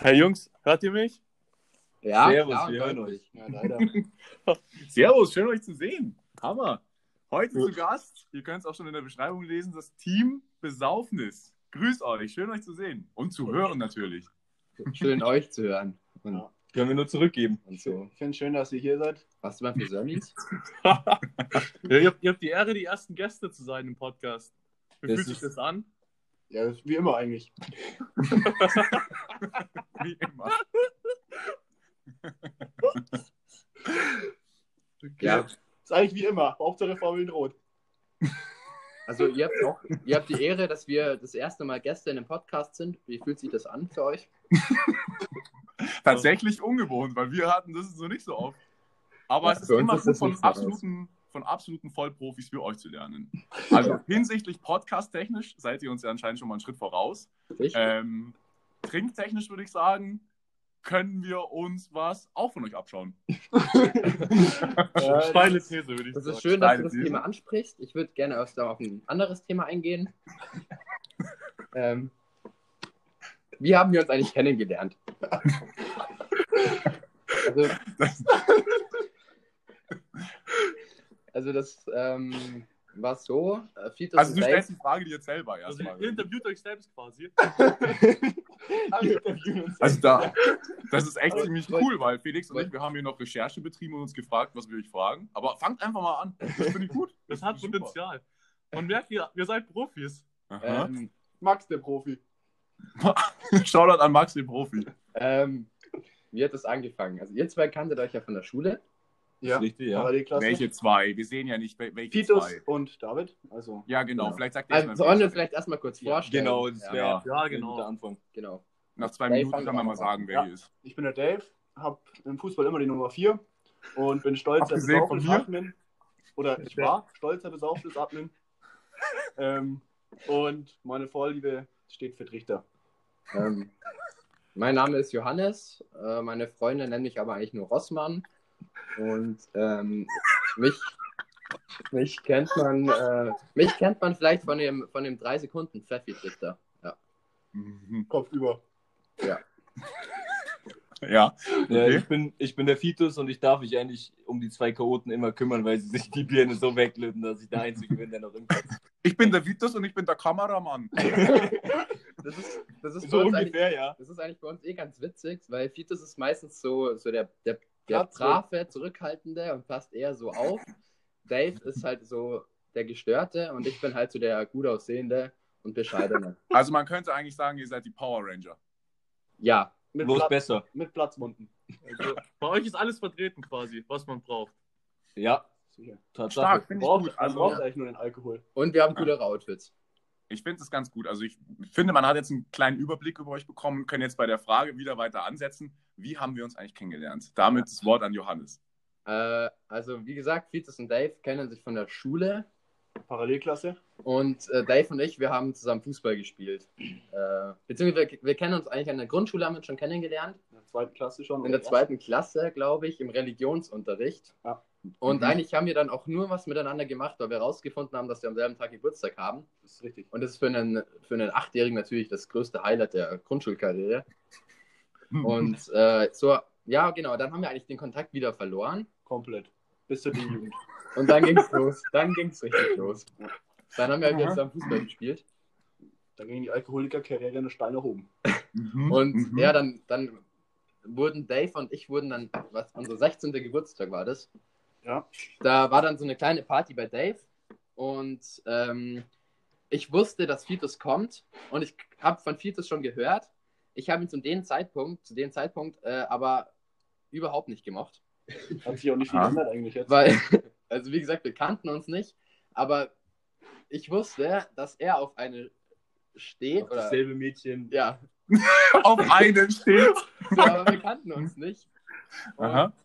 Hey Jungs, hört ihr mich? Ja, Servus, klar, wir hören deutlich. Ja, leider. Servus, schön euch zu sehen. Hammer. Heute zu Gast, ihr könnt es auch schon in der Beschreibung lesen, das Team Besaufnis. Grüß euch, schön euch zu sehen. Und zu hören natürlich. Schön euch zu hören. Und, Ja. Können wir nur zurückgeben. und so. Ich finde es schön, dass ihr hier seid. Was du mal für Sörnis? Ja, ihr, habt, ihr habt die Ehre, die ersten Gäste zu sein im Podcast. Wie Das fühlt sich das an? Ja, wie immer eigentlich. Wie immer. Ja, Ist eigentlich wie immer. Hauptsache Formel in Rot. also ihr habt auch, ihr habt die Ehre, dass wir das erste Mal Gäste in einem Podcast sind. Wie fühlt sich das an für euch? Tatsächlich ungewohnt, weil wir hatten das so nicht so oft. Aber Ja, es ist immer ist das von so absoluten, von absoluten Vollprofis wie euch zu lernen. Also hinsichtlich podcast-technisch seid ihr uns ja anscheinend schon mal einen Schritt voraus. Ähm, trinktechnisch würde ich sagen, können wir uns was auch von euch abschauen. Äh, Steile These, würde ich das sagen. ist schön, dass du das These. Thema ansprichst. Ich würde gerne erst auf ein anderes Thema eingehen. ähm, wie haben wir uns eigentlich kennengelernt? Also, also das ähm, war so, äh, Also du Dave- stellst die Frage dir jetzt selber Also, erstmal. ihr interviewt euch selbst quasi. Also da, das ist echt Aber- ziemlich cool, weil Felix und ich, wir haben hier noch Recherche betrieben und uns gefragt, was wir euch fragen. Aber fangt einfach mal an. Das finde ich gut. Das hat Super. Potenzial. Man merkt, ihr, ihr seid Profis. Ähm, Max, der Profi. Shoutout an Max, den Profi. ähm, wie hat das angefangen? Also ihr zwei kanntet euch ja von der Schule. Ja, Richtig, ja. Welche zwei? Wir sehen ja nicht, wel- welche Titus zwei. und David. Also, Ja, genau. Genau. Vielleicht sagt ihr Also sollen wir vielleicht erstmal kurz Ja, vorstellen. Genau, das ja, wäre Ja. Ja, genau. guter Anfang. genau. nach zwei Dave, Minuten kann man mal sagen, wer Ja. hier ist. ich bin der Dave, habe im Fußball immer die Nummer 4 und bin stolzer Abgesehen von besauftes? Admin. Oder ich war stolzer besauftes Admin. ähm, und meine Vorliebe steht für Trichter. Ähm, mein Name ist Johannes. Äh, meine Freunde nennen mich aber eigentlich nur Rossmann. Und ähm, mich, mich kennt man, äh, mich kennt man vielleicht von dem, von dem 3 Sekunden Pfeffi-Trichter. Ja. Mhm. Kopf über. Ja. Ja, Okay. ich, bin, ich bin der Fitus und ich darf mich eigentlich um die zwei Chaoten immer kümmern, weil sie sich die Birne so weglöten, dass ich der Einzige bin, der noch im Kopf Ich bin der Vitus und ich bin der Kameramann. Das ist, das ist, So ungefähr, ja. das ist eigentlich bei uns eh ganz witzig, weil Fitus ist meistens so, so der, der, der brave, zurückhaltende und passt eher so auf. Dave ist halt so der Gestörte und ich bin halt so der gut aussehende und bescheidene. Also man könnte eigentlich sagen, ihr seid die Power Ranger. Ja, Mit, Bloß Platz, besser. mit Platzmunden. Also, bei euch ist alles vertreten quasi, was man braucht. Ja, Sicher. Tatsache. Stark, finde ich Braucht, gut. man Also braucht eigentlich nur den Alkohol. und wir haben coolere Outfits. Ich finde es ganz gut. Also ich finde, man hat jetzt einen kleinen Überblick über euch bekommen, können jetzt bei der Frage wieder weiter ansetzen. Wie haben wir uns eigentlich kennengelernt? Damit das Wort an Johannes. Äh, also, wie gesagt, Fitus und Dave kennen sich von der Schule Parallelklasse. und äh, Dave und ich, wir haben zusammen Fußball gespielt. Äh, beziehungsweise, wir, wir kennen uns eigentlich an der Grundschule, haben uns schon kennengelernt. In der zweiten Klasse schon. In der oder zweiten Klasse, glaube ich, im Religionsunterricht. Ja. Und Mhm. eigentlich haben wir dann auch nur was miteinander gemacht, weil wir herausgefunden haben, dass wir am selben Tag Geburtstag haben. Das ist richtig. Und das ist für einen, für einen Achtjährigen natürlich das größte Highlight der Grundschulkarriere. Und äh, so, ja, genau, dann haben wir eigentlich den Kontakt wieder verloren. Komplett. Bis zur D-Jugend. Und dann ging's los. Dann ging's richtig los. Dann haben wir wieder zusammen Fußball gespielt. Da ging die Alkoholikerkarriere eine Stein nach oben. Mhm, Und mhm. ja, dann, dann wurden Dave und ich wurden dann, was unser 16. Geburtstag war das. Ja. Da war dann so eine kleine Party bei Dave und ähm, ich wusste, dass Fitus kommt und ich habe von Fitus schon gehört. Ich habe ihn zu dem Zeitpunkt, zu dem Zeitpunkt äh, aber überhaupt nicht gemocht. Hat sich auch nicht viel Aha. geändert eigentlich jetzt. Weil, also wie gesagt, wir kannten uns nicht, aber ich wusste, dass er auf eine steht. Auf Oder, dasselbe Mädchen. ja, Auf einen steht. so, aber wir kannten uns nicht.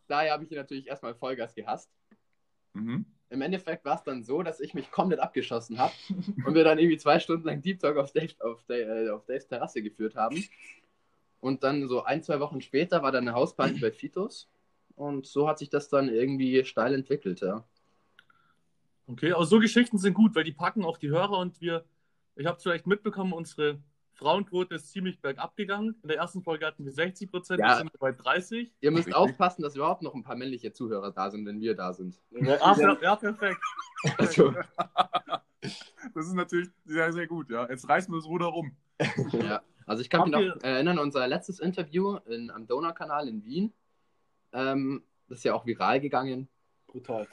Daher habe ich ihn natürlich erstmal Vollgas gehasst. Mhm. Im Endeffekt war es dann so, dass ich mich komplett abgeschossen habe und wir dann irgendwie zwei Stunden lang Deep Talk auf, Dave, auf, Dave, äh, auf Daves Terrasse geführt haben. Und dann so ein, zwei Wochen später war dann eine Hausparty bei Fitos. Und so hat sich das dann irgendwie steil entwickelt, ja. Okay, aber so Geschichten sind gut, weil die packen auch die Hörer und wir, ich habe es vielleicht mitbekommen, unsere Frauenquote ist ziemlich bergab gegangen. In der ersten Folge hatten wir 60 Prozent, Ja. jetzt sind wir bei 30. Ihr müsst Richtig. aufpassen, dass überhaupt noch ein paar männliche Zuhörer da sind, wenn wir da sind. Ah, ja, ja, perfekt. Also, Das ist natürlich sehr, sehr gut, ja. Jetzt reißen wir das Ruder rum. ja. also ich kann mich noch erinnern, unser letztes Interview in, am Donaukanal in Wien. Ähm, das ist ja auch viral gegangen. Brutal.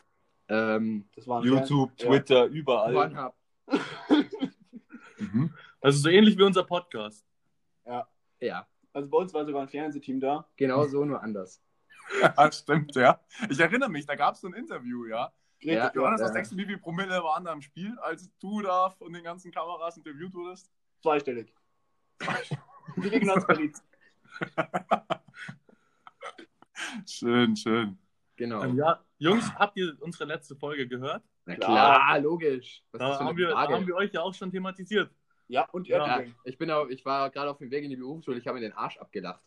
Ähm, Das war ein YouTube, Ja. Twitter, überall. Pornhub. Mhm. Also so ähnlich wie unser Podcast. Ja, Also bei uns war sogar ein Fernsehteam da. genau so, nur anders. Ja, stimmt, ja. Ich erinnere mich, da gab es so ein Interview, ja. Ja, Johannes, was ja. denkst du, wie viele Promille waren da im Spiel, als du da von den ganzen Kameras interviewt wurdest? Zweistellig. Die Gegner hat's verliebt. Schön, schön. Genau. Ähm, ja, Jungs, habt ihr unsere letzte Folge gehört? Na klar. klar, logisch. Was ist Da das haben, wir, haben wir euch ja auch schon thematisiert. Ja, und die Ja. ja, Erdbeeren. ich, bin auch, ich war gerade auf dem Weg in die Berufsschule, ich habe mir den Arsch abgelacht.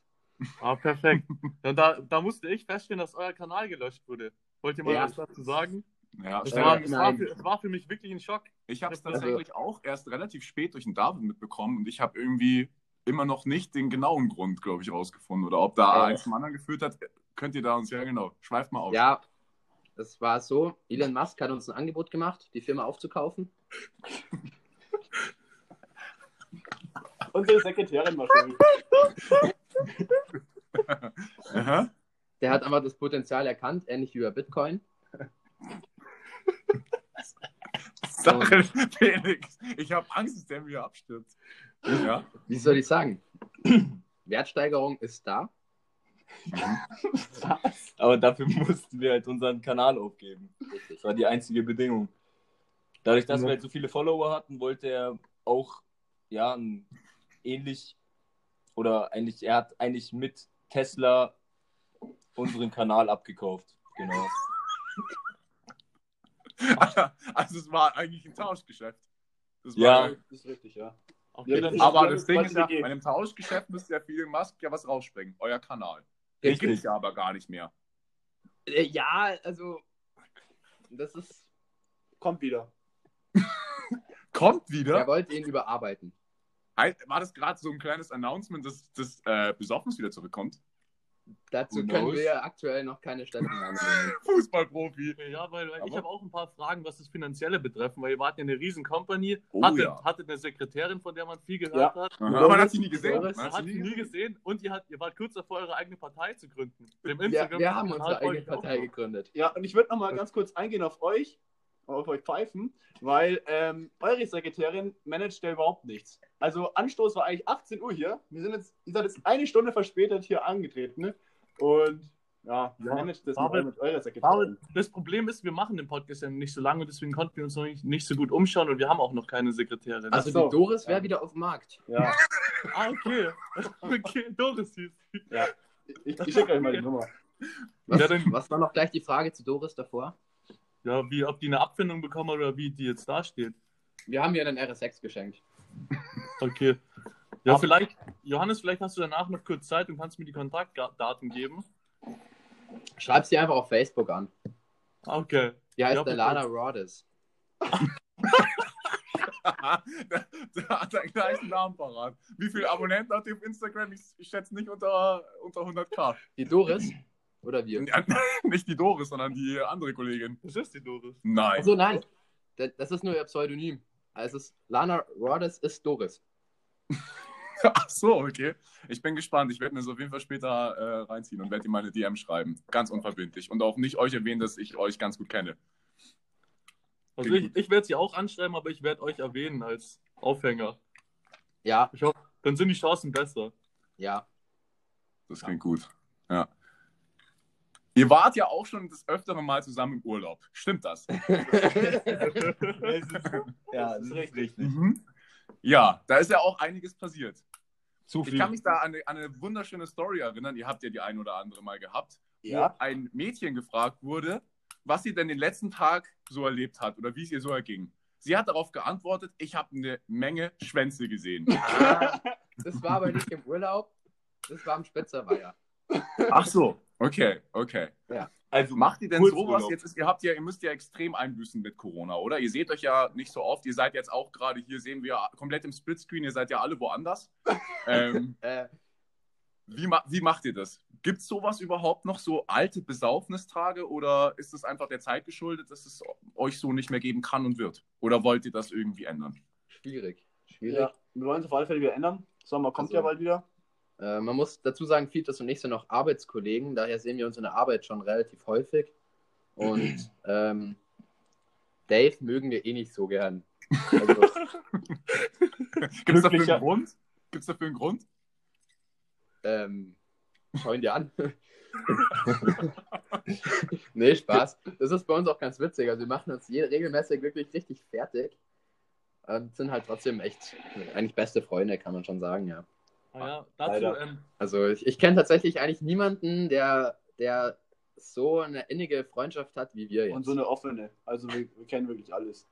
Ah, perfekt. Ja, da, da musste ich feststellen, dass euer Kanal gelöscht wurde. Wollt ihr mal Ja. was dazu sagen? Ja, Es stimmt. war, es, war für, es war für mich wirklich ein Schock. Ich habe es Also- tatsächlich auch erst relativ spät durch den David mitbekommen und ich habe irgendwie immer noch nicht den genauen Grund, glaube ich, rausgefunden. Oder ob da Äh. eins zum anderen geführt hat, könnt ihr da uns ja genau. Schweift mal auf. Ja, es war so, Elon Musk hat uns ein Angebot gemacht, die Firma aufzukaufen. Unsere Sekretärin war schuld. Aha. Der hat einfach das Potenzial erkannt, ähnlich wie bei Bitcoin. Sache, Felix. Ich habe Angst, dass der mir abstürzt. Ja. Wie soll ich sagen? Wertsteigerung ist da. Aber dafür mussten wir halt unseren Kanal aufgeben. Das war die einzige Bedingung. Dadurch, dass Ja. wir halt so viele Follower hatten, wollte er auch, ja, ein ähnlich, oder eigentlich, er hat eigentlich mit Tesla unseren Kanal abgekauft. Genau. Also es war eigentlich ein Tauschgeschäft. Das Ja. war, Das ist richtig, ja. Okay, Ja, aber das Ding ist ja, bei einem Tauschgeschäft müsste ja für Elon Musk ja was rausspringen. Euer Kanal. Den Richtig. gibt es ja aber gar nicht mehr. Äh, Ja, also, das ist, Kommt wieder. Kommt er wieder. wollte ihn überarbeiten. Halt, War das gerade so ein kleines Announcement, dass das äh, Besoffenes wieder zurückkommt? Dazu Who können wir aktuell noch keine Stellungnahme nehmen. Fußballprofi. ja, weil, weil ich habe auch ein paar Fragen, was das Finanzielle betreffen, weil ihr wart ja eine riesen Company, Oh hattet, ja. hattet eine Sekretärin, von der man viel gehört Ja. hat. Aha, aber man hat sie nie gesehen. Man hat hat sie nie gesehen und ihr, hat, ihr wart kurz davor, eure eigene Partei zu gründen. Dem Wir, Instagram- wir haben unsere eigene Partei gegründet. Ja, und ich würde noch mal ganz kurz eingehen auf euch, auf euch pfeifen, weil ähm, eure Sekretärin managt ja überhaupt nichts. Also Anstoß war eigentlich 18 Uhr hier. Wir sind jetzt, ihr seid jetzt eine Stunde verspätet hier angetreten. Ne? Und ja, Ja, managt das mal mit eurer Sekretärin. das Problem ist, wir machen den Podcast ja nicht so lange, deswegen konnten wir uns noch nicht, nicht so gut umschauen und wir haben auch noch keine Sekretärin. Also so. die Doris wäre Ja. wieder auf dem Markt. Ja, ah, okay. okay, Doris hieß. ja. Ich, ich schicke euch mal die Nummer. Was, Ja, dann- was war noch gleich die Frage zu Doris davor? Ja, wie, ob die eine Abfindung bekommen oder wie die jetzt dasteht. Wir haben ihr einen RS6 geschenkt. Okay. Ja, vielleicht, Johannes, vielleicht hast du danach noch kurz Zeit und kannst mir die Kontaktdaten geben. Schreib sie einfach auf Facebook an. Okay. Die heißt Ja, der Lana Rodes. der, der hat einen gleichen Namen parat. Wie viele Abonnenten hat die auf Instagram? Ich, ich schätze nicht unter, unter 100k. Die Doris? Oder wir? Ja, nicht die Doris, sondern die andere Kollegin. Das ist die Doris. Nein. Also nein, Da- das ist nur ihr Pseudonym. Also es ist, Lana Rodes ist Doris. Ach so, okay. Ich bin gespannt. Ich werde mir das auf jeden Fall später äh, reinziehen und werde ihm meine DM schreiben. Ganz unverbindlich. Und auch nicht euch erwähnen, dass ich euch ganz gut kenne. Also Klingt ich, ich werde sie auch anschreiben, aber ich werde euch erwähnen als Aufhänger. Ja, Ich hoffe, dann sind die Chancen besser. ja. Das klingt gut. Ja. Ihr wart ja auch schon das öftere Mal zusammen im Urlaub. Stimmt das? Ja, das ist richtig. Mhm. Ja, da ist ja auch einiges passiert. Zu Ich kann mich da an eine, an eine wunderschöne Story erinnern. Ihr habt ja die ein oder andere mal gehabt, Ja. wo ein Mädchen gefragt wurde, was sie denn den letzten Tag so erlebt hat oder wie es ihr so erging. Sie hat darauf geantwortet, ich habe eine Menge Schwänze gesehen. Ah, das war aber nicht im Urlaub, das war am Spitzerweiher. Ach so, okay, okay. Also Macht ihr denn sowas? Jetzt ist, ihr habt ja, ihr müsst ja extrem einbüßen mit Corona, oder? Ihr seht euch ja nicht so oft. Ihr seid jetzt auch gerade hier, sehen wir komplett im Splitscreen. Ihr seid ja alle woanders. ähm, Äh, wie, ma wie macht ihr das? Gibt es sowas überhaupt noch, so alte Besaufnistage? Oder ist es einfach der Zeit geschuldet, dass es euch so nicht mehr geben kann und wird? Oder wollt ihr das irgendwie ändern? schwierig. Schwierig. Ja, wir wollen es auf alle Fälle wieder ändern. Sommer kommt Also- ja bald wieder. Äh, man muss dazu sagen, Fieters und ich sind noch Arbeitskollegen, daher sehen wir uns in der Arbeit schon relativ häufig. Und ähm, Dave mögen wir eh nicht so gern. Also, Gibt es dafür einen Grund? Gibt es dafür einen Grund? ähm, schau ihn dir an. nee, Spaß. Das ist bei uns auch ganz witzig. Also wir machen uns je, regelmäßig wirklich richtig fertig. Und sind halt trotzdem echt eigentlich beste Freunde, kann man schon sagen, ja. Ah, ja, dazu, Leider. ähm, Also ich, ich kenne tatsächlich eigentlich niemanden, der, der so eine innige Freundschaft hat wie wir jetzt. Und so eine offene. Also wir, wir kennen wirklich alles.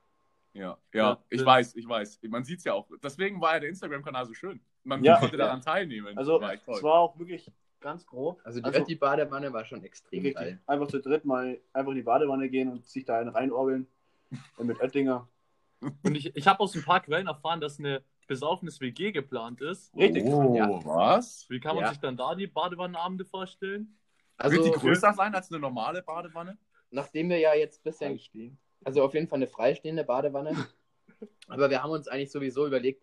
Ja, ja, Ja, ich weiß, ich weiß. Man sieht es ja auch. Deswegen war ja der Instagram-Kanal so schön. Man Ja. konnte daran teilnehmen. Also War es war auch wirklich ganz grob. also die Ötti-Badewanne war schon extrem richtig. geil. Einfach zu dritt mal einfach in die Badewanne gehen und sich da einen reinorgeln. Und mit Oettinger. und ich, ich habe aus ein paar Quellen erfahren, dass eine besaufenes WG geplant ist. Richtig. Oh, Ja. was? Wie kann man Ja. sich dann da die Badewannenabende vorstellen? Also Wird die größer sein als eine normale Badewanne? nachdem wir ja jetzt bisher, stehen. also auf jeden Fall eine freistehende Badewanne, aber wir haben uns eigentlich sowieso überlegt,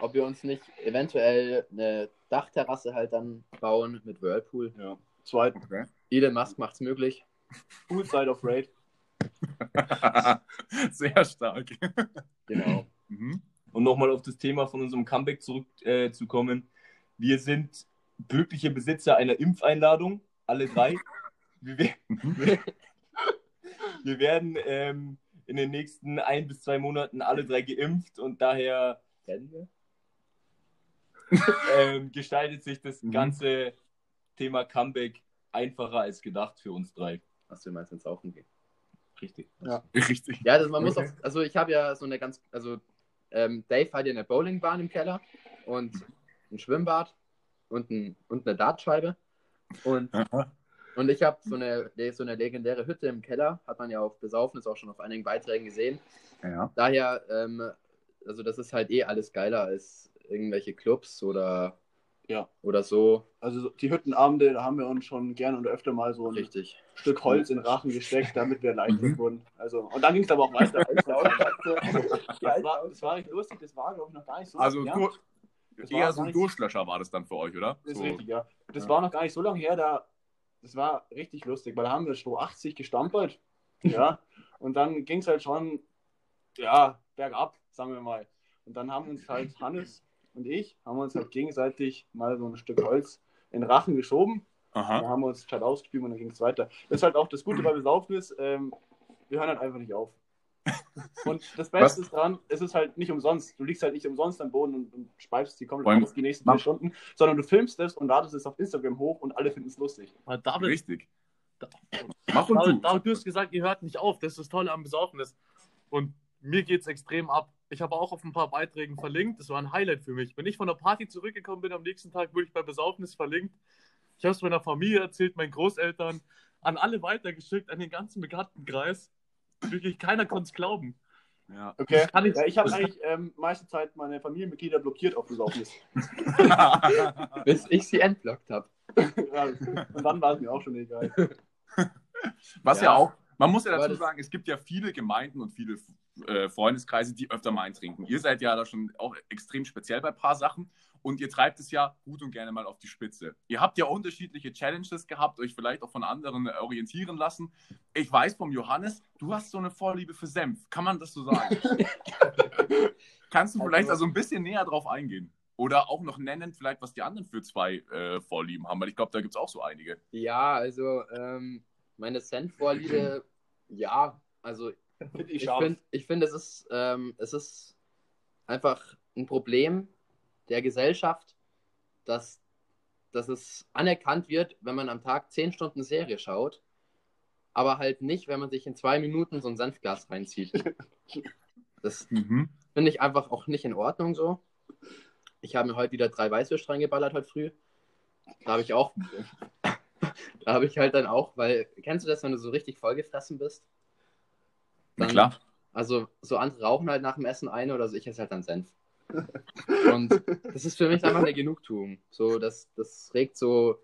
ob wir uns nicht eventuell eine Dachterrasse halt dann bauen mit Whirlpool. Ja. Zweit. Okay. Elon Musk macht's möglich. Poolside of Raid. Sehr stark. Genau. Mhm. Und nochmal auf das Thema von unserem Comeback zurückzukommen. Äh, wir sind glückliche Besitzer einer Impfeinladung, alle drei. Wir, we- Mhm. wir werden ähm, in den nächsten ein bis zwei Monaten alle drei geimpft und daher ähm, gestaltet sich das Mhm. ganze Thema Comeback einfacher als gedacht für uns drei. Was du meinst, ins Rauchen gehen. Richtig. Richtig. Ja, das, man muss Okay. auch, also ich habe ja so eine ganz, also ähm, Dave hat ja eine Bowlingbahn im Keller und ein Schwimmbad und, ein, und eine Dartscheibe. Und, Aha. und ich habe so eine, so eine legendäre Hütte im Keller, hat man ja auf Besaufnis auch schon auf einigen Beiträgen gesehen. Ja. Daher, ähm, also das ist halt eh alles geiler als irgendwelche Clubs oder, Ja. oder so. Also die Hüttenabende, da haben wir uns schon gern und öfter mal so ein Richtig. Stück Holz in Rachen gesteckt, damit wir erleichtert Mhm. wurden. Also, und dann ging es aber auch weiter. das, war, das war recht lustig, das war, glaube ich, noch gar nicht so Also lange her. Dur- eher so ein Durstlöscher war das dann für euch, oder? Das ist So. richtig, ja. Das Ja. war noch gar nicht so lange her, da, das war richtig lustig, weil da haben wir so 80 gestampert. Ja. und dann ging es halt schon, ja, bergab, sagen wir mal. Und dann haben uns halt Hannes und ich, haben uns halt gegenseitig mal so ein Stück Holz in Rachen geschoben. Aha. Da haben wir uns halt ausgespielt und dann ging es weiter. Das ist halt auch das Gute bei Besaufnis, ähm, wir hören halt einfach nicht auf. Und das Beste ist dran, es ist halt nicht umsonst. Du liegst halt nicht umsonst am Boden und, und speibst die komplett aus die nächsten vier Stunden, sondern du filmst es und ladest es auf Instagram hoch und alle finden es lustig. Aber David, Richtig. Da- Mach und David, tu. David, du hast gesagt, ihr hört nicht auf. Das ist das Tolle am Besaufnis. Und mir geht es extrem ab. Ich habe auch auf ein paar Beiträgen verlinkt. Das war ein Highlight für mich. Wenn ich von der Party zurückgekommen bin, am nächsten Tag wurde ich bei Besaufnis verlinkt. Ich habe es meiner Familie erzählt, meinen Großeltern, an alle weitergeschickt, an den ganzen Bekanntenkreis. Wirklich keiner konnte es glauben. Ja. Okay. kann ich- ja, ich habe eigentlich ähm, meiste Zeit meine Familienmitglieder blockiert auf Besaufnis. Bis ich sie entblockt habe. ja, und dann war es mir auch schon egal. Was ja. Ja. auch, man muss ja dazu sagen, es gibt ja viele Gemeinden und viele äh, Freundeskreise, die öfter mal eintrinken. Ihr seid ja da schon auch extrem speziell bei ein paar Sachen und ihr treibt es ja gut und gerne mal auf die Spitze. Ihr habt ja unterschiedliche Challenges gehabt, euch vielleicht auch von anderen äh, orientieren lassen. Ich weiß vom Johannes, du hast so eine Vorliebe für Senf. Kann man das so sagen? Kannst du vielleicht Also- also ein bisschen näher drauf eingehen? Oder auch noch nennen, vielleicht, was die anderen für zwei äh, Vorlieben haben, weil ich glaube, da gibt es auch so einige. Ja, also ähm, meine Cent-Vorliebe, ja, also Finde ich ich finde, ich find, es, ist, ähm, es ist einfach ein Problem der Gesellschaft, dass, dass es anerkannt wird, wenn man am Tag 10 Stunden Serie schaut, aber halt nicht, wenn man sich in zwei Minuten so ein Senfglas reinzieht. Das Mhm. finde ich einfach auch nicht in Ordnung so. Ich habe mir heute wieder drei Weißwürste reingeballert heute früh. Da habe ich auch da habe ich halt dann auch, weil, kennst du das, wenn du so richtig vollgefressen bist? Na klar. Also, so andere rauchen halt nach dem Essen eine oder so, ich esse halt dann Senf. Und das ist für mich einfach eine Genugtuung. So, das, das regt so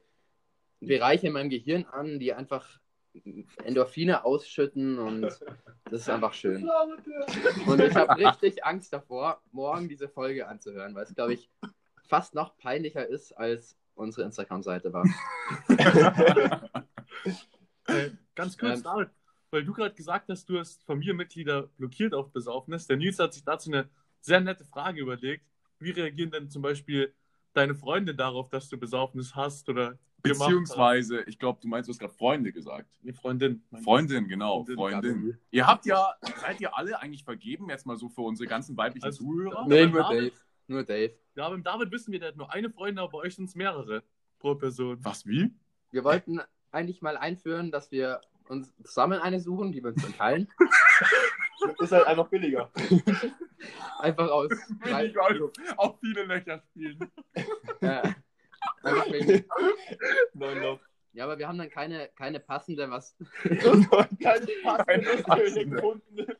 Bereiche in meinem Gehirn an, die einfach Endorphine ausschütten und das ist einfach schön. Und ich habe richtig Angst davor, morgen diese Folge anzuhören, weil es, glaube ich, fast noch peinlicher ist, als unsere Instagram-Seite war. Äh, ganz kurz, Ähm. David, weil du gerade gesagt hast, du hast Familienmitglieder blockiert auf Besaufnis. Der Nils hat sich dazu eine sehr nette Frage überlegt. Wie reagieren denn zum Beispiel deine Freunde darauf, dass du Besaufnis hast oder Beziehungsweise, ich glaube, du meinst, du hast gerade Freunde gesagt. Nee, Freundin. Freundin, genau, Freundin, Freundin. Ihr habt ja, seid ihr alle eigentlich vergeben, jetzt mal so für unsere ganzen weiblichen Also- Zuhörer? Nee, nur David- Dave. Nur Dave. Ja, beim David wissen wir, der hat nur eine Freundin, aber bei euch sind es mehrere pro Person. Was, wie? Wir wollten eigentlich mal einführen, dass wir uns zusammen eine suchen, die wir uns dann teilen. Ist halt einfach billiger. Einfach aus. Will ich also auch viele Löcher spielen. Äh, einfach wegen, Nein, ja, aber wir haben dann keine, keine passende, was. Keine passende passende.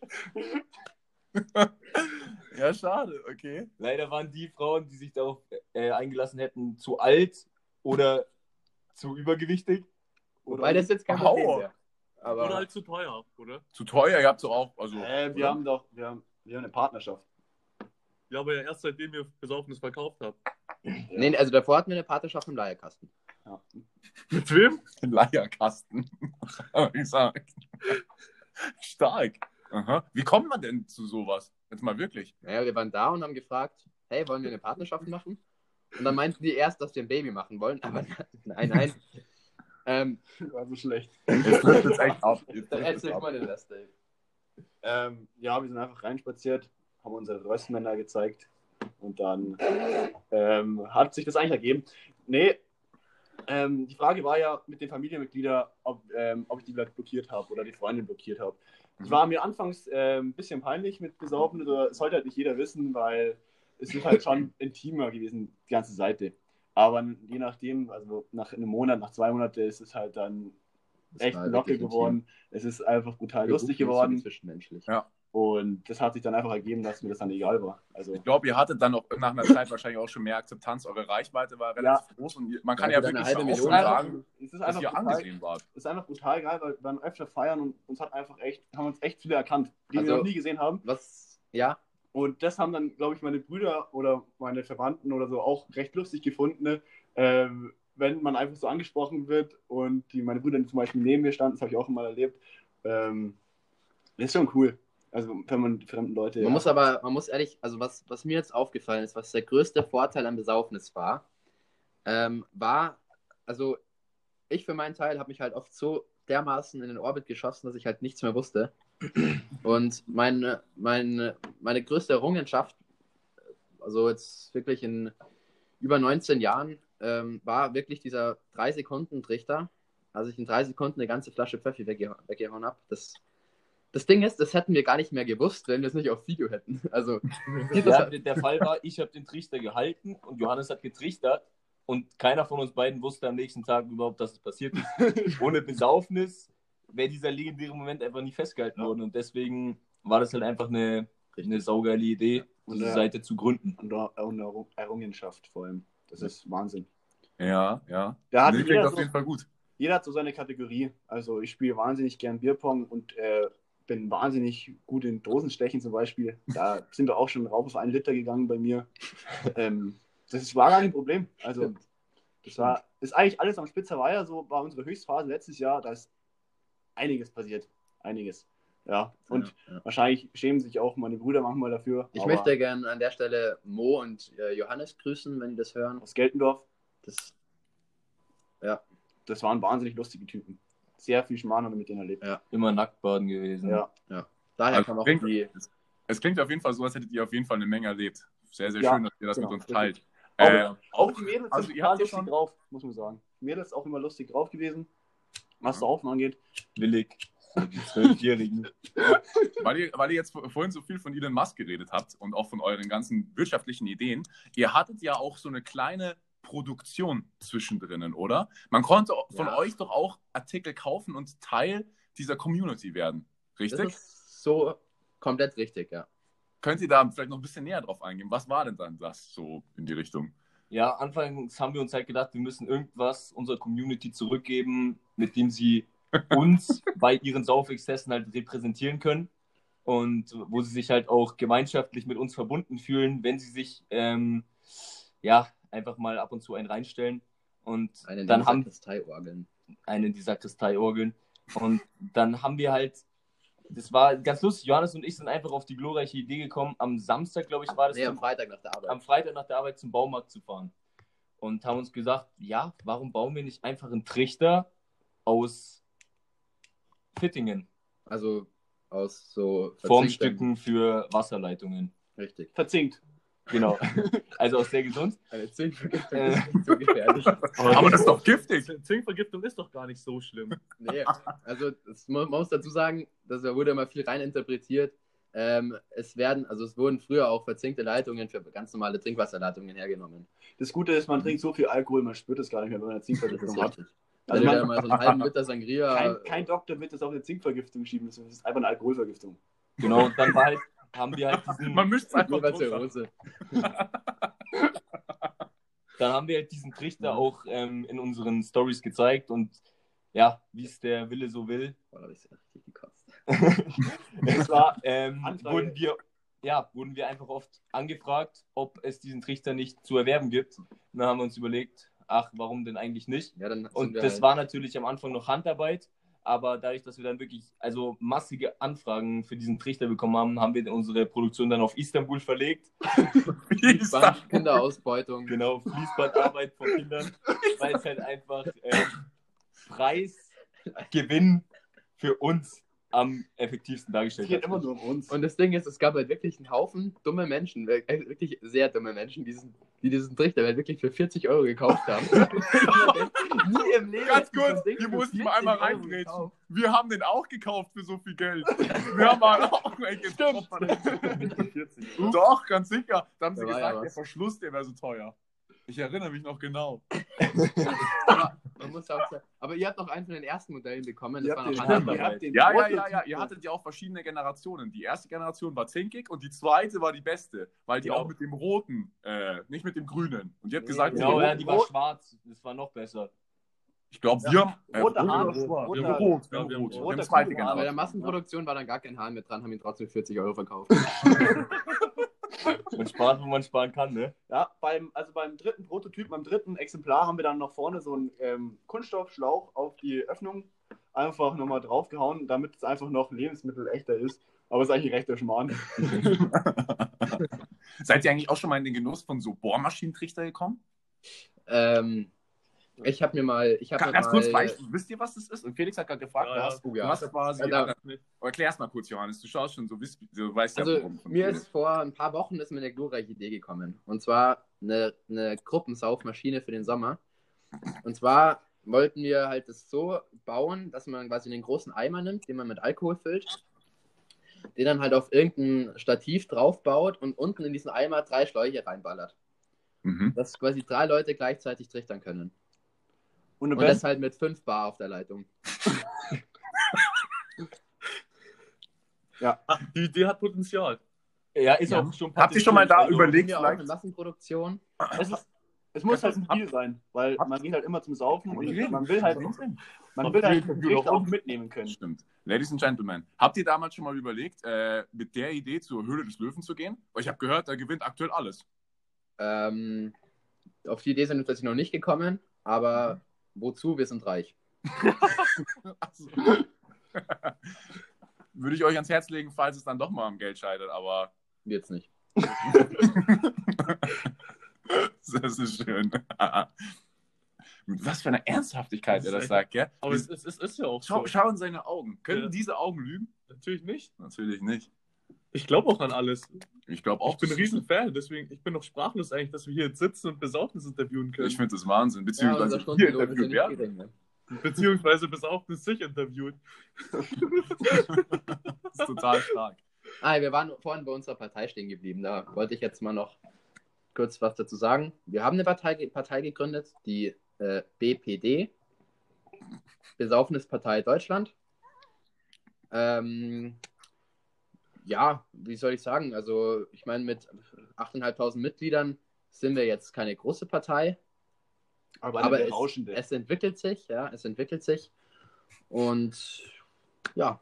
Ja, schade, okay. Leider waren die Frauen, die sich darauf äh, eingelassen hätten, zu alt oder zu übergewichtig. Wobei das jetzt kein. Problem wäre. Oder Aber halt zu teuer, oder? Zu teuer, ihr habt so auch, also. Äh, wir oder? haben doch, wir haben, wir haben eine Partnerschaft. Ja, aber ja erst seitdem ihr Besaufnis verkauft habt. nee, also davor hatten wir eine Partnerschaft im Leierkasten. Ja. Mit wem? Den Leierkasten. Hab ich gesagt. Stark. Aha. Wie kommt man denn zu sowas? Jetzt mal wirklich. Naja, wir waren da und haben gefragt, hey, wollen wir eine Partnerschaft machen? Und dann meinten die erst, dass wir ein Baby machen wollen, aber nein, nein. ähm, War so schlecht. Jetzt trifft es echt ab. Dann erzähl mal den Rest, Dave. Ähm, ja, wir sind einfach reinspaziert, haben unsere Röstmänner gezeigt und dann ähm, hat sich das eigentlich ergeben. Nee, ähm, die Frage war ja mit den Familienmitgliedern, ob, ähm, ob ich die vielleicht blockiert habe oder die Freundin blockiert habe. Das war mir anfangs ähm, ein bisschen peinlich mit Besaufen, oder es sollte halt nicht jeder wissen, weil es ist halt schon intimer gewesen, die ganze Seite. Aber je nachdem, also nach einem Monat, nach zwei Monaten ist es halt dann Das echt war locker geworden. Es ist einfach brutal intim. lustig geworden. Zwischenmenschlich. Ja. Und das hat sich dann einfach ergeben, dass mir das dann egal war. Also, Ich glaube, ihr hattet dann auch nach einer Zeit wahrscheinlich auch schon mehr Akzeptanz. Eure Reichweite war relativ groß und man kann Ja, ja, wieder eine wirklich halbe Million sagen, es ist dass einfach ihr brutal, angesehen wart. es ist einfach brutal geil, weil wir waren öfter feiern und uns hat einfach echt, haben uns echt viele erkannt, die wir Also- noch nie gesehen haben. Was, ja, Und das haben dann, glaube ich, meine Brüder oder meine Verwandten oder so auch recht lustig gefunden, ne? ähm, wenn man einfach so angesprochen wird und die, meine Brüder zum Beispiel neben mir standen, das habe ich auch mal erlebt. Ähm, das ist schon cool. Also, wenn man die fremden Leute. man muss aber, man muss ehrlich, also was, was mir jetzt aufgefallen ist, was der größte Vorteil am Besaufnis war, ähm, war, also ich für meinen Teil habe mich halt oft so dermaßen in den Orbit geschossen, dass ich halt nichts mehr wusste. Und meine, meine, meine größte Errungenschaft, also jetzt wirklich in über 19 Jahren, ähm, war wirklich dieser 3-Sekunden-Trichter, als ich in drei Sekunden eine ganze Flasche Pfeffi weggeha weggehauen habe. Das, das Ding ist, das hätten wir gar nicht mehr gewusst, wenn wir es nicht auf Video hätten. Also, Ja, der Fall war, ich habe den Trichter gehalten und Johannes hat getrichtert und keiner von uns beiden wusste am nächsten Tag überhaupt, dass es passiert ist. Ohne Besaufnis wäre dieser legendäre Moment einfach nicht festgehalten worden und deswegen war das halt einfach eine, eine saugeile Idee, diese äh, Seite zu gründen. Und eine Errung- Errungenschaft vor allem. Das ist Wahnsinn. Ja, ja. Da hat Nee, jeder, klingt auf so, jeden Fall gut. jeder hat so seine Kategorie. Also ich spiele wahnsinnig gern Bierpong und äh, bin wahnsinnig gut in Dosenstechen zum Beispiel. Da sind wir auch schon rauf auf einen Liter gegangen bei mir. Ähm, das war gar kein Problem. Also das war, ist eigentlich alles am Spitzer Weiher, so war unsere Höchstphase letztes Jahr. Da ist einiges passiert. Einiges. Ja, und ja, ja. wahrscheinlich schämen sich auch meine Brüder manchmal dafür. Ich möchte gerne an der Stelle Mo und äh, Johannes grüßen, wenn die das hören. aus Geltendorf, Das, das waren wahnsinnig lustige Typen. Sehr viel Schmarrn mit denen erlebt. Ja. Immer nacktbaden gewesen. Ja. daher Also kam auch klingt- die. Es klingt auf jeden Fall so, als hättet ihr auf jeden Fall eine Menge erlebt. Sehr, sehr Ja, schön, dass ihr das genau, mit uns teilt. Auch- Äh, Auch die Mädels Also sind ihr habt ja lustig schon- drauf, muss man sagen. Mädels auch immer lustig drauf gewesen, was Saufen angeht. Willig. Die Zwölfjährigen. weil, ihr, weil ihr jetzt vorhin so viel von Elon Musk geredet habt und auch von euren ganzen wirtschaftlichen Ideen, ihr hattet ja auch so eine kleine Produktion zwischendrin, oder? Man konnte von Ja. euch doch auch Artikel kaufen und Teil dieser Community werden. Richtig? so komplett richtig, ja. Könnt ihr da vielleicht noch ein bisschen näher drauf eingehen? Was war denn dann das so in die Richtung? Ja, anfangs haben wir uns halt gedacht, wir müssen irgendwas unserer Community zurückgeben, mit dem sie uns bei ihren Saufexzessen halt repräsentieren können und wo sie sich halt auch gemeinschaftlich mit uns verbunden fühlen, wenn sie sich ähm, ja einfach mal ab und zu einen reinstellen und Eine dann haben Sakristeiorgeln. eine dieser Kristallorgeln und dann haben wir halt das war ganz lustig. Johannes und ich sind einfach auf die glorreiche Idee gekommen. Am Samstag, glaube ich, war das Nee, zum- am Freitag nach der Arbeit. am Freitag nach der Arbeit zum Baumarkt zu fahren. Und haben uns gesagt, ja, warum bauen wir nicht einfach einen Trichter aus Fittingen, Also aus so Formstücken für Wasserleitungen. Richtig. Verzinkt. Genau. Also aus sehr gesund. Eine Zinkvergiftung Äh. ist nicht so gefährlich. Aber das ist doch giftig. Zinkvergiftung ist doch gar nicht so schlimm. Nee, also es, man muss dazu sagen, dass da wurde immer viel reininterpretiert. Ähm, es werden, also es wurden früher auch verzinkte Leitungen für ganz normale Trinkwasserleitungen hergenommen. Das Gute ist, man trinkt so viel Alkohol, man spürt es gar nicht mehr, wenn man eine Das ist Zinkvergiftung hat. Also Also man- mal so einen halben Liter Sangria. Kein, kein Doktor wird das auf eine Zinkvergiftung schieben, das ist einfach eine Alkoholvergiftung. Genau. Und dann war halt, haben wir halt diesen, Man mischt es einfach. Leberzirrhose. dann haben wir halt diesen Trichter auch ähm, in unseren Stories gezeigt und ja, wie es der Wille so will, Boah, da hab ich ja richtig gekotzt. Es war, ähm, wurden wir, ja, wurden wir einfach oft angefragt, ob es diesen Trichter nicht zu erwerben gibt. Und dann haben wir uns überlegt, ach, warum denn eigentlich nicht? Ja, Und das halt- war natürlich am Anfang noch Handarbeit, aber dadurch, dass wir dann wirklich also massige Anfragen für diesen Trichter bekommen haben, haben wir unsere Produktion dann auf Istanbul verlegt. Wie ist das? Band- Kinderausbeutung. Genau, Fließbandarbeit von Kindern, weil es halt einfach ähm, Preis, Gewinn für uns am effektivsten Es dargestellt geht hat. immer nur um uns. Und das Ding ist, es gab halt wirklich einen Haufen dumme Menschen, äh, wirklich sehr dumme Menschen, die diesen, die diesen Trichter halt wirklich für 40 Euro gekauft haben. Nie im Leben. Ganz kurz, für mussten wir 40 einmal reingrätschen. gekauft. Wir haben den auch gekauft für so viel Geld. Wir haben halt auch einen gekauft. Doch, ganz sicher. Da haben sie Da ja gesagt, was. der Verschluss, der wäre so teuer. Ich erinnere mich noch genau. Aber, man muss auch sagen, aber ihr habt noch einen von den ersten Modellen bekommen. Ihr Das war habt noch den- ihr habt den Ja, ja, ja, ja. Ihr hattet ja auch verschiedene Generationen. Die erste Generation war zinkig und die zweite war die beste, weil die Genau. auch mit dem roten, äh, nicht mit dem grünen. Und die hat Nee, gesagt, Genau, die- ja, die war schwarz. Das war noch besser. ich glaube, wir haben äh, Roter rot Hahn, oder schwarz? roter- wir haben rot, wir ja, haben rot. Wir haben zweite. Bei der. Massenproduktion war dann gar kein Hahn mit dran, haben ihn trotzdem für 40 Euro verkauft. Man spart, wo man sparen kann, ne? Ja, beim, also beim dritten Prototyp, beim dritten Exemplar haben wir dann noch vorne so einen ähm, Kunststoffschlauch auf die Öffnung einfach nochmal draufgehauen, damit es einfach noch lebensmittelechter ist. Aber es ist eigentlich rechter Schmarrn. Seid ihr eigentlich auch schon mal in den Genuss von so Bohrmaschinentrichter gekommen? ähm, ich habe mir mal, ich habe Ga- mir Ganz mal, kurz, weißt, wisst ihr, was das ist? Und Felix hat gerade gefragt, Ja, du ja. hast, Oh, du ja. hast quasi. Ja, da- Erklär's mal kurz, Johannes. Du schaust schon, so wisst, du weißt ja, Also worum- mir ist vor ein paar Wochen ist mir eine glorreiche Idee gekommen. Und zwar eine, eine Gruppensaufmaschine für den Sommer. Und zwar wollten wir halt das so bauen, dass man quasi einen großen Eimer nimmt, den man mit Alkohol füllt, den dann halt auf irgendein Stativ draufbaut und unten in diesen Eimer drei Schläuche reinballert. Mhm. Dass quasi drei Leute gleichzeitig trichtern können. Und, Und das halt mit 5 Bar auf der Leitung. Ah, die Idee hat Potenzial. Ja, ist Ja. auch schon Habt ihr schon mal da also, überlegt, Wir auch vielleicht- eine Massenproduktion. es, ist, es muss halt ein Spiel sein, weil man geht halt immer zum Saufen und man will halt, man will halt den Trichter auch mitnehmen können. Stimmt. Ladies and Gentlemen, habt ihr damals schon mal überlegt, äh, mit der Idee zur Höhle des Löwen zu gehen? Weil ich habe gehört, da gewinnt aktuell alles. Ähm, auf die Idee sind wir tatsächlich noch nicht gekommen, aber wozu? Wir sind reich. Also, Würde ich euch ans Herz legen, falls es dann doch mal am Geld scheitert, aber Jetzt nicht. das ist schön. Mit was für eine Ernsthaftigkeit er das sagt, gell? Aber es, es, es ist ja auch schau, so. schau in seine Augen. Können Ja. diese Augen lügen? Natürlich nicht. Natürlich nicht. Ich glaube auch an alles. Ich glaube auch. ich bin ein Riesenfan, deswegen ich bin noch sprachlos eigentlich, dass wir hier jetzt sitzen und Besaufnis intervieren können. Ich finde das Wahnsinn. Ja, Beziehungsweise unser hier ja interviewt werden. Ne? Beziehungsweise Besaufnis sich interviewt. Das ist total stark. Ah, wir waren vorhin bei unserer Partei stehen geblieben. Da wollte ich jetzt mal noch kurz was dazu sagen. Wir haben eine Partei, Partei gegründet, die äh, BPD, Besaufnispartei Deutschland. Ähm, ja, wie soll ich sagen? Also, ich meine, mit 8.500 Mitgliedern sind wir jetzt keine große Partei, Aber, aber es, es entwickelt sich, ja, es entwickelt sich. Und ja,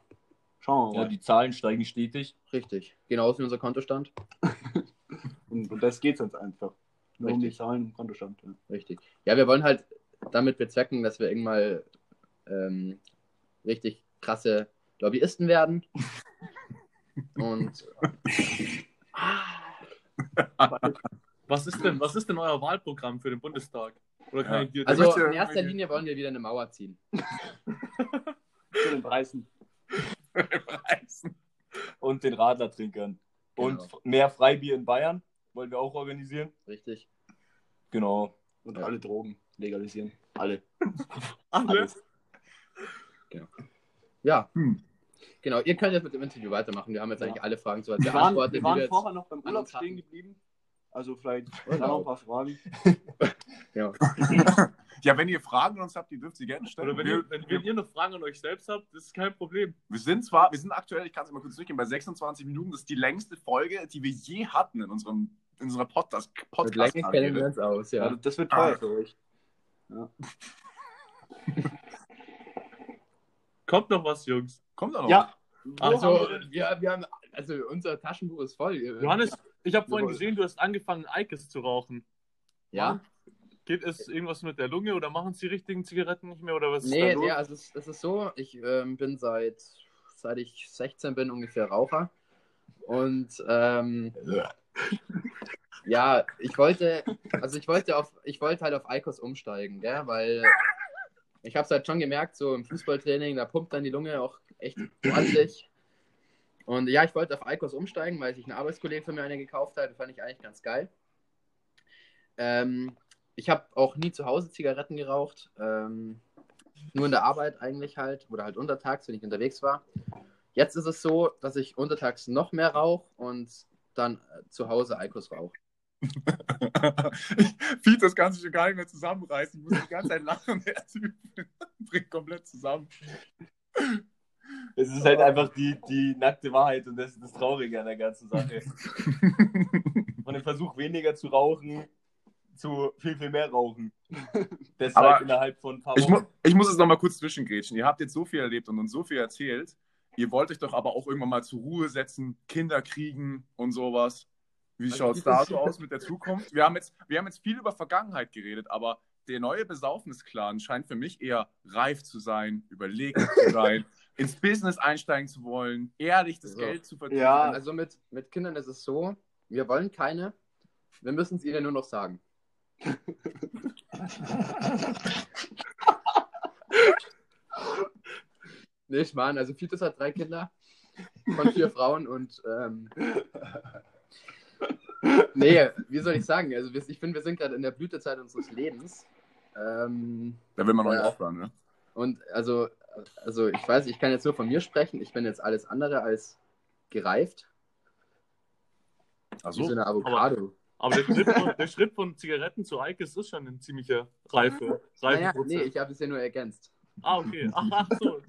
Schauen wir Ja, mal. die Zahlen steigen stetig. richtig. Genauso wie unser Kontostand. Und, und das geht uns einfach. Nur um die Richtig. Zahlen im Kontostand. Ja. Richtig. Ja, wir wollen halt damit bezwecken, dass wir irgendwann mal ähm, richtig krasse Lobbyisten werden. Und Was ist denn, was ist denn euer Wahlprogramm für den Bundestag? Oder Ja. also in erster Linie wollen wir wieder eine Mauer ziehen. Zu den Preisen. Preisen. Und den Radlertrinkern. Und Genau. mehr Freibier in Bayern wollen wir auch organisieren. Richtig. Genau. Und Ja. alle Drogen legalisieren. Alle. Alle? Ja. Hm. Genau, ihr könnt jetzt mit dem Interview weitermachen. Wir haben jetzt Ja. eigentlich alle Fragen soweit Wir waren, wir waren jetzt- vorher noch beim Urlaub stehen geblieben. Also vielleicht da noch ein paar Fragen. ja. Ja, wenn ihr Fragen an uns habt, die dürft ihr gerne stellen. Oder wenn, wir, ihr, wenn, wenn ihr noch Fragen an euch selbst habt, das ist kein Problem. wir sind zwar, wir sind aktuell, ich kann es mal kurz durchgehen, bei 26 Minuten. Das ist die längste Folge, die wir je hatten in unserem in unserer Podcast. Podcast wir uns aus, Ja. ja. das wird Ah. teuer für euch. Kommt noch was, Jungs. Kommt noch. Ja. Wo Also, wir wir, wir haben, also unser Taschenbuch ist voll. Johannes, ich habe vorhin gesehen, du hast angefangen, Eikes zu rauchen. Ja? Geht es irgendwas mit der Lunge oder machen es die richtigen Zigaretten nicht mehr? Oder was ist Nee, los? nee, also es, es ist so, ich ähm, bin seit, seit ich 16 bin ungefähr Raucher. Und ähm, ja, ich wollte, also ich wollte auf, ich wollte halt auf Eikos umsteigen, gell? weil ich habe es halt schon gemerkt, so im Fußballtraining, da pumpt dann die Lunge auch echt ordentlich. Und ja, ich wollte auf Eikos umsteigen, weil sich ein Arbeitskollege von mir eine gekauft hat. Fand ich eigentlich ganz geil. Ähm, ich habe auch nie zu Hause Zigaretten geraucht. Ähm, nur in der Arbeit eigentlich halt. Oder halt untertags, wenn ich unterwegs war. Jetzt ist es so, dass ich untertags noch mehr rauche und dann zu Hause Eikos rauche. Fiet, das kann sich schon gar nicht mehr zusammenreißen. Ich muss die ganze Zeit lachen. Der Typ bringt komplett zusammen. Es ist halt einfach die, die nackte Wahrheit und das ist das Traurige an der ganzen Sache. Von dem Versuch, weniger zu rauchen, zu viel, viel mehr rauchen. Das Aber innerhalb von ein paar Ich, mu Wochen. ich muss es noch mal kurz zwischengrätschen. Ihr habt jetzt so viel erlebt und uns so viel erzählt. Ihr wollt euch doch aber auch irgendwann mal zur Ruhe setzen, Kinder kriegen und sowas. Wie Also schaut es da so aus mit der Zukunft? Wir haben, jetzt, wir haben jetzt viel über Vergangenheit geredet, aber der neue Besaufnisplan scheint für mich eher reif zu sein, überlegt zu sein, ins Business einsteigen zu wollen, ehrlich das So. Geld zu verdienen. Ja. Also mit, mit Kindern ist es so, wir wollen keine, wir müssen es ihnen nur noch sagen. nee, Schmarrn, also Fitus hat drei Kinder von vier Frauen und ähm, nee, wie soll ich sagen, also ich finde, wir sind gerade in der Blütezeit unseres Lebens. Ähm, Da will man noch nicht Ja. aufhören, ne? und also, also ich weiß, ich kann jetzt nur von mir sprechen, ich bin jetzt alles andere als gereift. Wie so Also, eine Avocado. Aber der Schritt, von, der Schritt von Zigaretten zu Eikes ist schon ein ziemlicher reife, reife Naja, nee, ich habe es ja nur ergänzt. Ah, okay. Ach, ach so.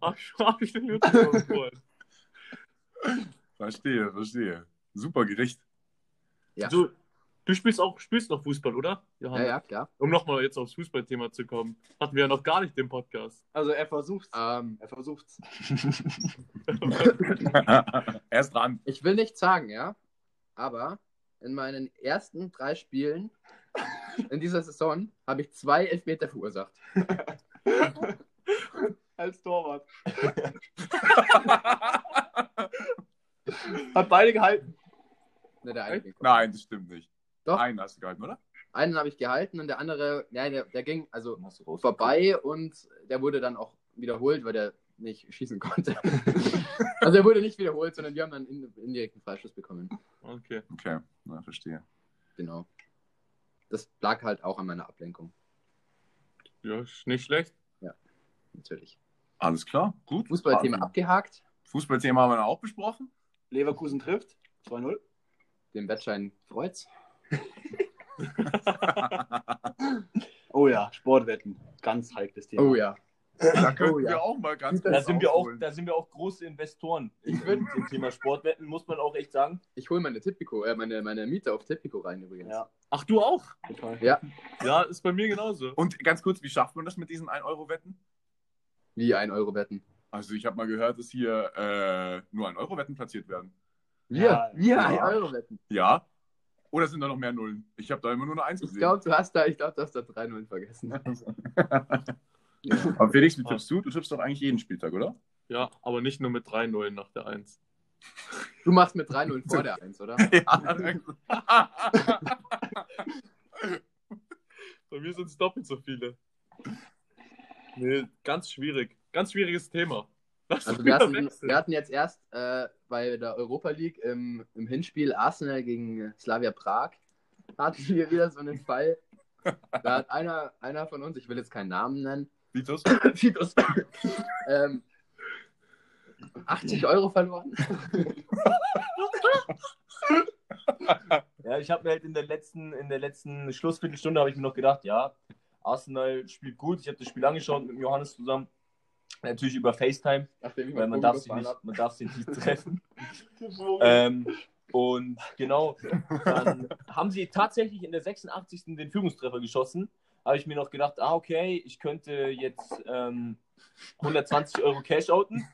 Ach, hab ich vorhin. verstehe, verstehe. Super Gericht. Ja. Du, du spielst auch spielst noch Fußball, oder? Ja, Johannes? ja, klar. Um nochmal jetzt aufs Fußballthema zu kommen. Hatten wir ja noch gar nicht den Podcast. Also er versucht's. Ähm, Er versucht's. er ist dran. ich will nicht sagen, ja, aber in meinen ersten drei Spielen in dieser Saison habe ich zwei Elfmeter verursacht. Als Torwart. Hat beide gehalten. Ne, der eine. Nein, das stimmt nicht. Doch, Einen hast du gehalten, oder? einen habe ich gehalten und der andere, ja, der, der ging also vorbei und der wurde dann auch wiederholt, weil der nicht schießen konnte. also er wurde nicht wiederholt, sondern wir haben dann in, indirekten Freischuss bekommen. Okay. Okay, na, verstehe. Genau. Das lag halt auch an meiner Ablenkung, Ja, ist nicht schlecht. natürlich. Alles klar, gut. Fußballthema Also, abgehakt, Fußballthema haben wir auch besprochen. Leverkusen trifft. 2-0. Den Wettschein freut's. Oh ja, Sportwetten. Ganz heikles Thema. Oh ja. Da könnten Oh, ja. wir auch mal ganz Da sind, wir auch, da sind wir auch große Investoren Ich im, würd- im Thema Sportwetten, muss man auch echt sagen. Ich hole meine äh, meine, meine Miete auf Tipico rein übrigens. Ja, Ach, du auch? total. Ja. Ja, ist bei mir genauso. Und ganz kurz, wie schafft man das mit diesen 1-Euro-Wetten? Wie 1 Euro wetten. Also ich habe mal gehört, dass hier äh, nur 1-Euro-Wetten platziert werden. Wir, Ja, wir ja. 1 Euro wetten. Ja? Oder sind da noch mehr Nullen? Ich habe da immer nur eine 1 Ich gesehen. glaube, du hast da, ich glaube, du hast da 3 Nullen vergessen. Aber Felix, wie tippst du? Du tippst doch eigentlich jeden Spieltag, oder? Ja, aber nicht nur mit 3 Nullen nach der 1. Du machst mit 3 Nullen vor der 1, oder? Ja. Bei mir sind es doppelt so viele. Nee, ganz schwierig. Ganz schwieriges Thema. Lass Also wir hatten, wir hatten jetzt erst äh, bei der Europa League im, im Hinspiel Arsenal gegen Slavia Prag hatten wir wieder so einen Fall. Da hat einer, einer von uns, ich will jetzt keinen Namen nennen, Vitus? Vitus, ähm, 80 Euro verloren. Ja, ich habe mir halt in der letzten, in der letzten Schlussviertelstunde habe ich mir noch gedacht, ja, Arsenal spielt gut. Ich habe das Spiel angeschaut mit Johannes zusammen. Natürlich über FaceTime, weil man darf, sie nicht, man darf sie nicht treffen. ähm, und genau, dann haben sie tatsächlich in der 86. den Führungstreffer geschossen. Habe ich mir noch gedacht, ah, okay, ich könnte jetzt ähm, 120 Euro Cash outen.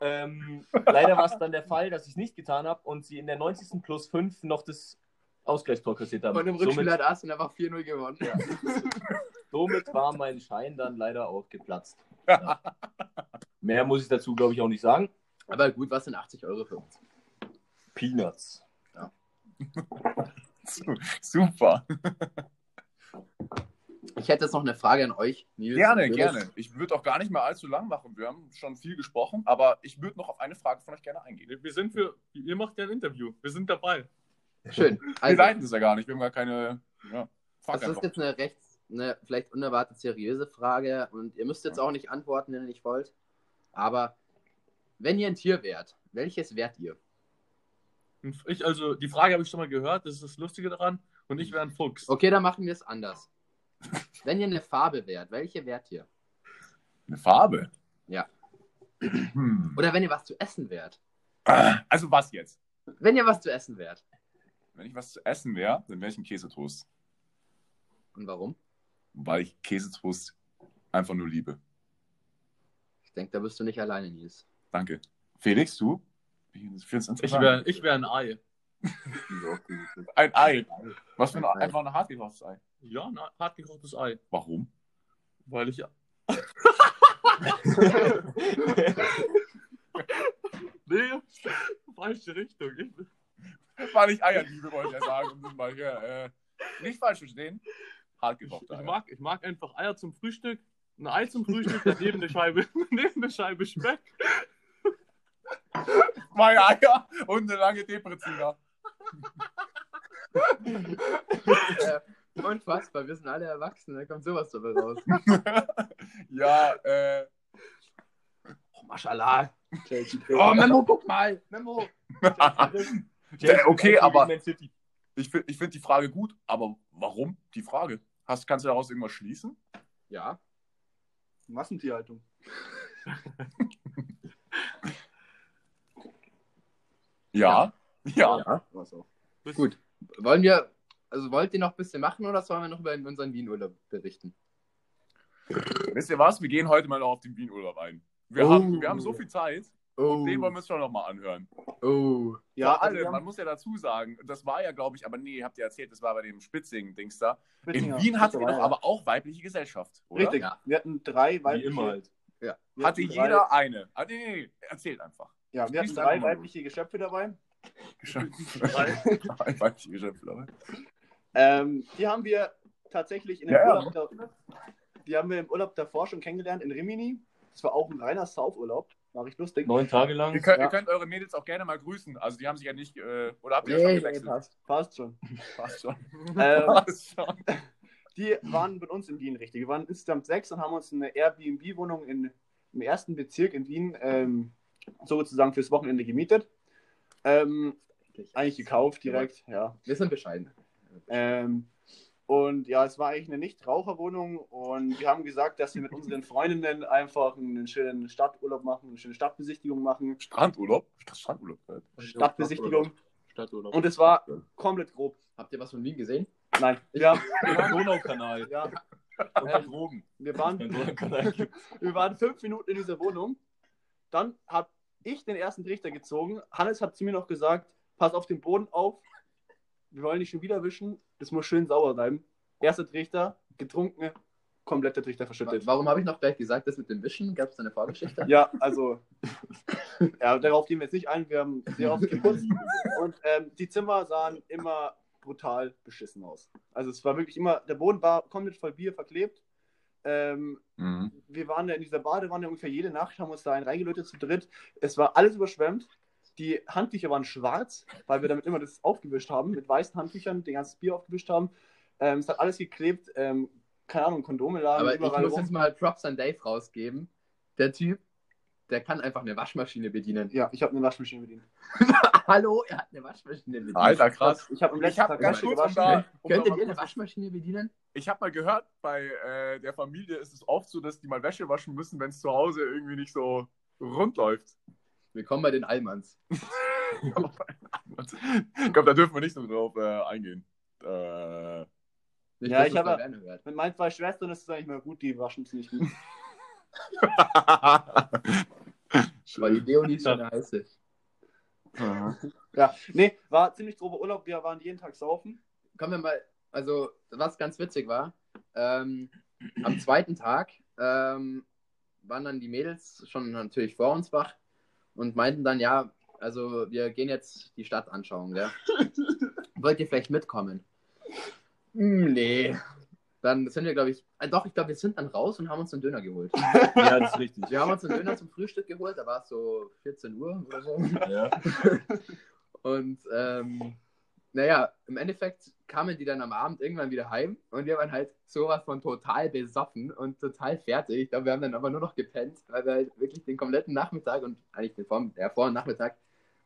Ähm, leider war es dann der Fall, dass ich es nicht getan habe und sie in der 90. plus 5 noch das Ausgleichstor kassiert haben. Und im Rückspiel somit, hat Arsenal einfach 4-0 gewonnen. somit war mein Schein dann leider auch geplatzt. Ja. Mehr muss ich dazu, glaube ich, auch nicht sagen. Aber gut, was sind 80 Euro für uns? Peanuts. Super. Ich hätte jetzt noch eine Frage an euch, Nils. Gerne, Würde gerne. Ich würde auch gar nicht mehr allzu lang machen. Wir haben schon viel gesprochen, aber ich würde noch auf eine Frage von euch gerne eingehen. Wir sind für. Ihr macht ja ein Interview. Wir sind dabei. Schön. Wir Also, leiten es ja gar nicht. Wir haben gar keine. Ja, das ist jetzt eine recht, eine vielleicht unerwartet seriöse Frage und ihr müsst jetzt auch nicht antworten, wenn ihr nicht wollt. Aber wenn ihr ein Tier wärt, welches wärt ihr? Ich, also, die Frage habe ich schon mal gehört, das ist das Lustige daran. Und ich wäre ein Fuchs. Okay, dann machen wir es anders. Wenn ihr eine Farbe wärt, welche wärt ihr? Eine Farbe. Ja. Hm. Oder wenn ihr was zu essen wärt? Also was jetzt? Wenn ihr was zu essen wärt. Wenn ich was zu essen wäre, dann wäre ich ein Käsetoast. Und warum? Weil ich Käsetoast einfach nur liebe. Ich denke, da bist du nicht alleine, Nils. Danke. Felix, du? Ich wäre ich wär ein Ei. ein Ei. Was für ein Ein Ei. einfach ein hartgekochtes Ei. Ja, ein hart gekochtes Ei. Warum? Weil ich. nee, falsche Richtung. Ich, Weil ich Eierliebe, wollte ich sagen. Um das mal hier, äh, nicht falsch verstehen. Hartgekochte ich, Eier. mag, ich mag einfach Eier zum Frühstück. Ein Ei zum Frühstück, daneben eine Scheibe, neben eine Scheibe Speck. Zwei Eier und eine lange Depreziner. äh, unfassbar, wir sind alle erwachsen, da kommt sowas dabei raus. ja, äh. Oh, Maschallah. Oh, Memo, guck mal. Memo. Okay, aber-. Ich finde ich find die Frage gut, aber warum die Frage? Hast, kannst du daraus irgendwas schließen? Ja. Massentierhaltung. Ja. Ja. ja. Bis- Gut. Wollen wir, also wollt ihr noch ein bisschen machen oder sollen wir noch über unseren Wien-Urlaub berichten? Wisst ihr was? Wir gehen heute mal noch auf den Wien-Urlaub ein. Wir, Oh. haben, wir haben so viel Zeit. Oh. Den wollen wir uns schon noch mal anhören. oh. Ja, Vor allem, also man muss ja dazu sagen, das war ja, glaube ich, aber nee, habt ihr erzählt, das war bei dem Spitzing-Dings da. In Spitzinger. Wien hatten wir Ja. doch aber auch weibliche Gesellschaft, oder? Richtig. Ja. Wir hatten drei Wie weibliche. immer halt. wir Hatte drei- jeder eine. Ah, nee, nee, nee, erzählt einfach. Ja, wir hatten drei weibliche Geschöpfe dabei. Drei weibliche Geschöpfe dabei. Ähm, die haben wir tatsächlich in dem Ja, ja. Urlaub, da, die haben wir im Urlaub davor schon kennengelernt in Rimini. Das war auch ein reiner Saufurlaub. War richtig lustig. Neun Tage lang. Ihr könnt, Ja. ihr könnt eure Mädels auch gerne mal grüßen. Also die haben sich ja nicht, äh, oder habt ihr Nee, das schon nee, gewechselt? passt. Passt schon. Passt schon. Ähm, Passt schon. die waren mit uns in Wien richtig. Wir waren insgesamt sechs und haben uns eine Airbnb-Wohnung in- im ersten Bezirk in Wien ähm, sozusagen fürs Wochenende gemietet. Ähm, eigentlich gekauft direkt, ja. Wir sind bescheiden. Ähm, und ja, es war eigentlich eine Nichtraucherwohnung und wir haben gesagt, dass wir mit unseren Freundinnen einfach einen schönen Stadturlaub machen, eine schöne Stadtbesichtigung machen. Strandurlaub? Ich dachte Strandurlaub. Stadtbesichtigung. Stadturlaub. Und es war komplett grob. Habt ihr was von Wien gesehen? Nein, wir, haben, Donaukanal. ja, Und Drogen. wir, waren, wir waren fünf Minuten in dieser Wohnung. Dann habe ich den ersten Trichter gezogen. Hannes hat zu mir noch gesagt, pass auf den Boden auf. Wir wollen nicht schon wieder wischen. Das muss schön sauer bleiben. Erster Trichter, getrunkene, komplette Trichter verschüttet. Warum habe ich noch gleich gesagt, das mit dem Wischen? Gab es da eine Vorgeschichte? Ja, also, ja, darauf gehen wir jetzt nicht ein. Wir haben sehr oft geputzt und ähm, die Zimmer sahen immer brutal beschissen aus. Also es war wirklich immer, der Boden war komplett voll Bier verklebt. Ähm, Mhm. wir waren da in dieser Badewanne ungefähr jede Nacht, haben uns da einen reingelötet zu dritt. Es war alles überschwemmt. Die Handtücher waren schwarz, weil wir damit immer das aufgewischt haben, mit weißen Handtüchern, den ganzen Bier aufgewischt haben. Ähm, es hat alles geklebt. Ähm, keine Ahnung, Kondome lagen Aber ich überall muss rum. jetzt mal Props an Dave rausgeben. Der Typ, der kann einfach eine Waschmaschine bedienen. Ja, ich habe eine Waschmaschine bedient. Hallo, er hat eine Waschmaschine bedient. Alter, krass. Ich habe am Ich letzten habe Tag ganz kurz, um da, um Könntet ihr eine Waschmaschine bedienen? Ich habe mal gehört, bei äh, der Familie ist es oft so, dass die mal Wäsche waschen müssen, wenn es zu Hause irgendwie nicht so rund läuft. Willkommen bei den Allmanns. ich glaube, da dürfen wir nicht so drauf äh, eingehen. Äh, Nicht, Ja, ich habe- mal Werner hört. Mit meinen zwei Schwestern ist es eigentlich mal gut, die waschen ziemlich gut. Weil die Leonie ist schon eine heiße. ja, nee, war ziemlich grober Urlaub. Wir waren jeden Tag saufen. Kommen wir mal, also was ganz witzig war, ähm, am zweiten Tag ähm, waren dann die Mädels schon natürlich vor uns wach und meinten dann, ja, also wir gehen jetzt die Stadt anschauen, ja. Wollt ihr vielleicht mitkommen? Hm, nee. Dann sind wir, glaube ich, äh, doch, ich glaube, wir sind dann raus und haben uns einen Döner geholt. Ja, das ist richtig. Wir haben uns einen Döner zum Frühstück geholt, da war es so 14 Uhr oder so. Ja. Und ähm, naja, im Endeffekt kamen die dann am Abend irgendwann wieder heim und wir waren halt sowas von total besoffen und total fertig. Ich glaube, wir haben dann aber nur noch gepennt, weil wir halt wirklich den kompletten Nachmittag und eigentlich den Vor, ja, Vor- und Nachmittag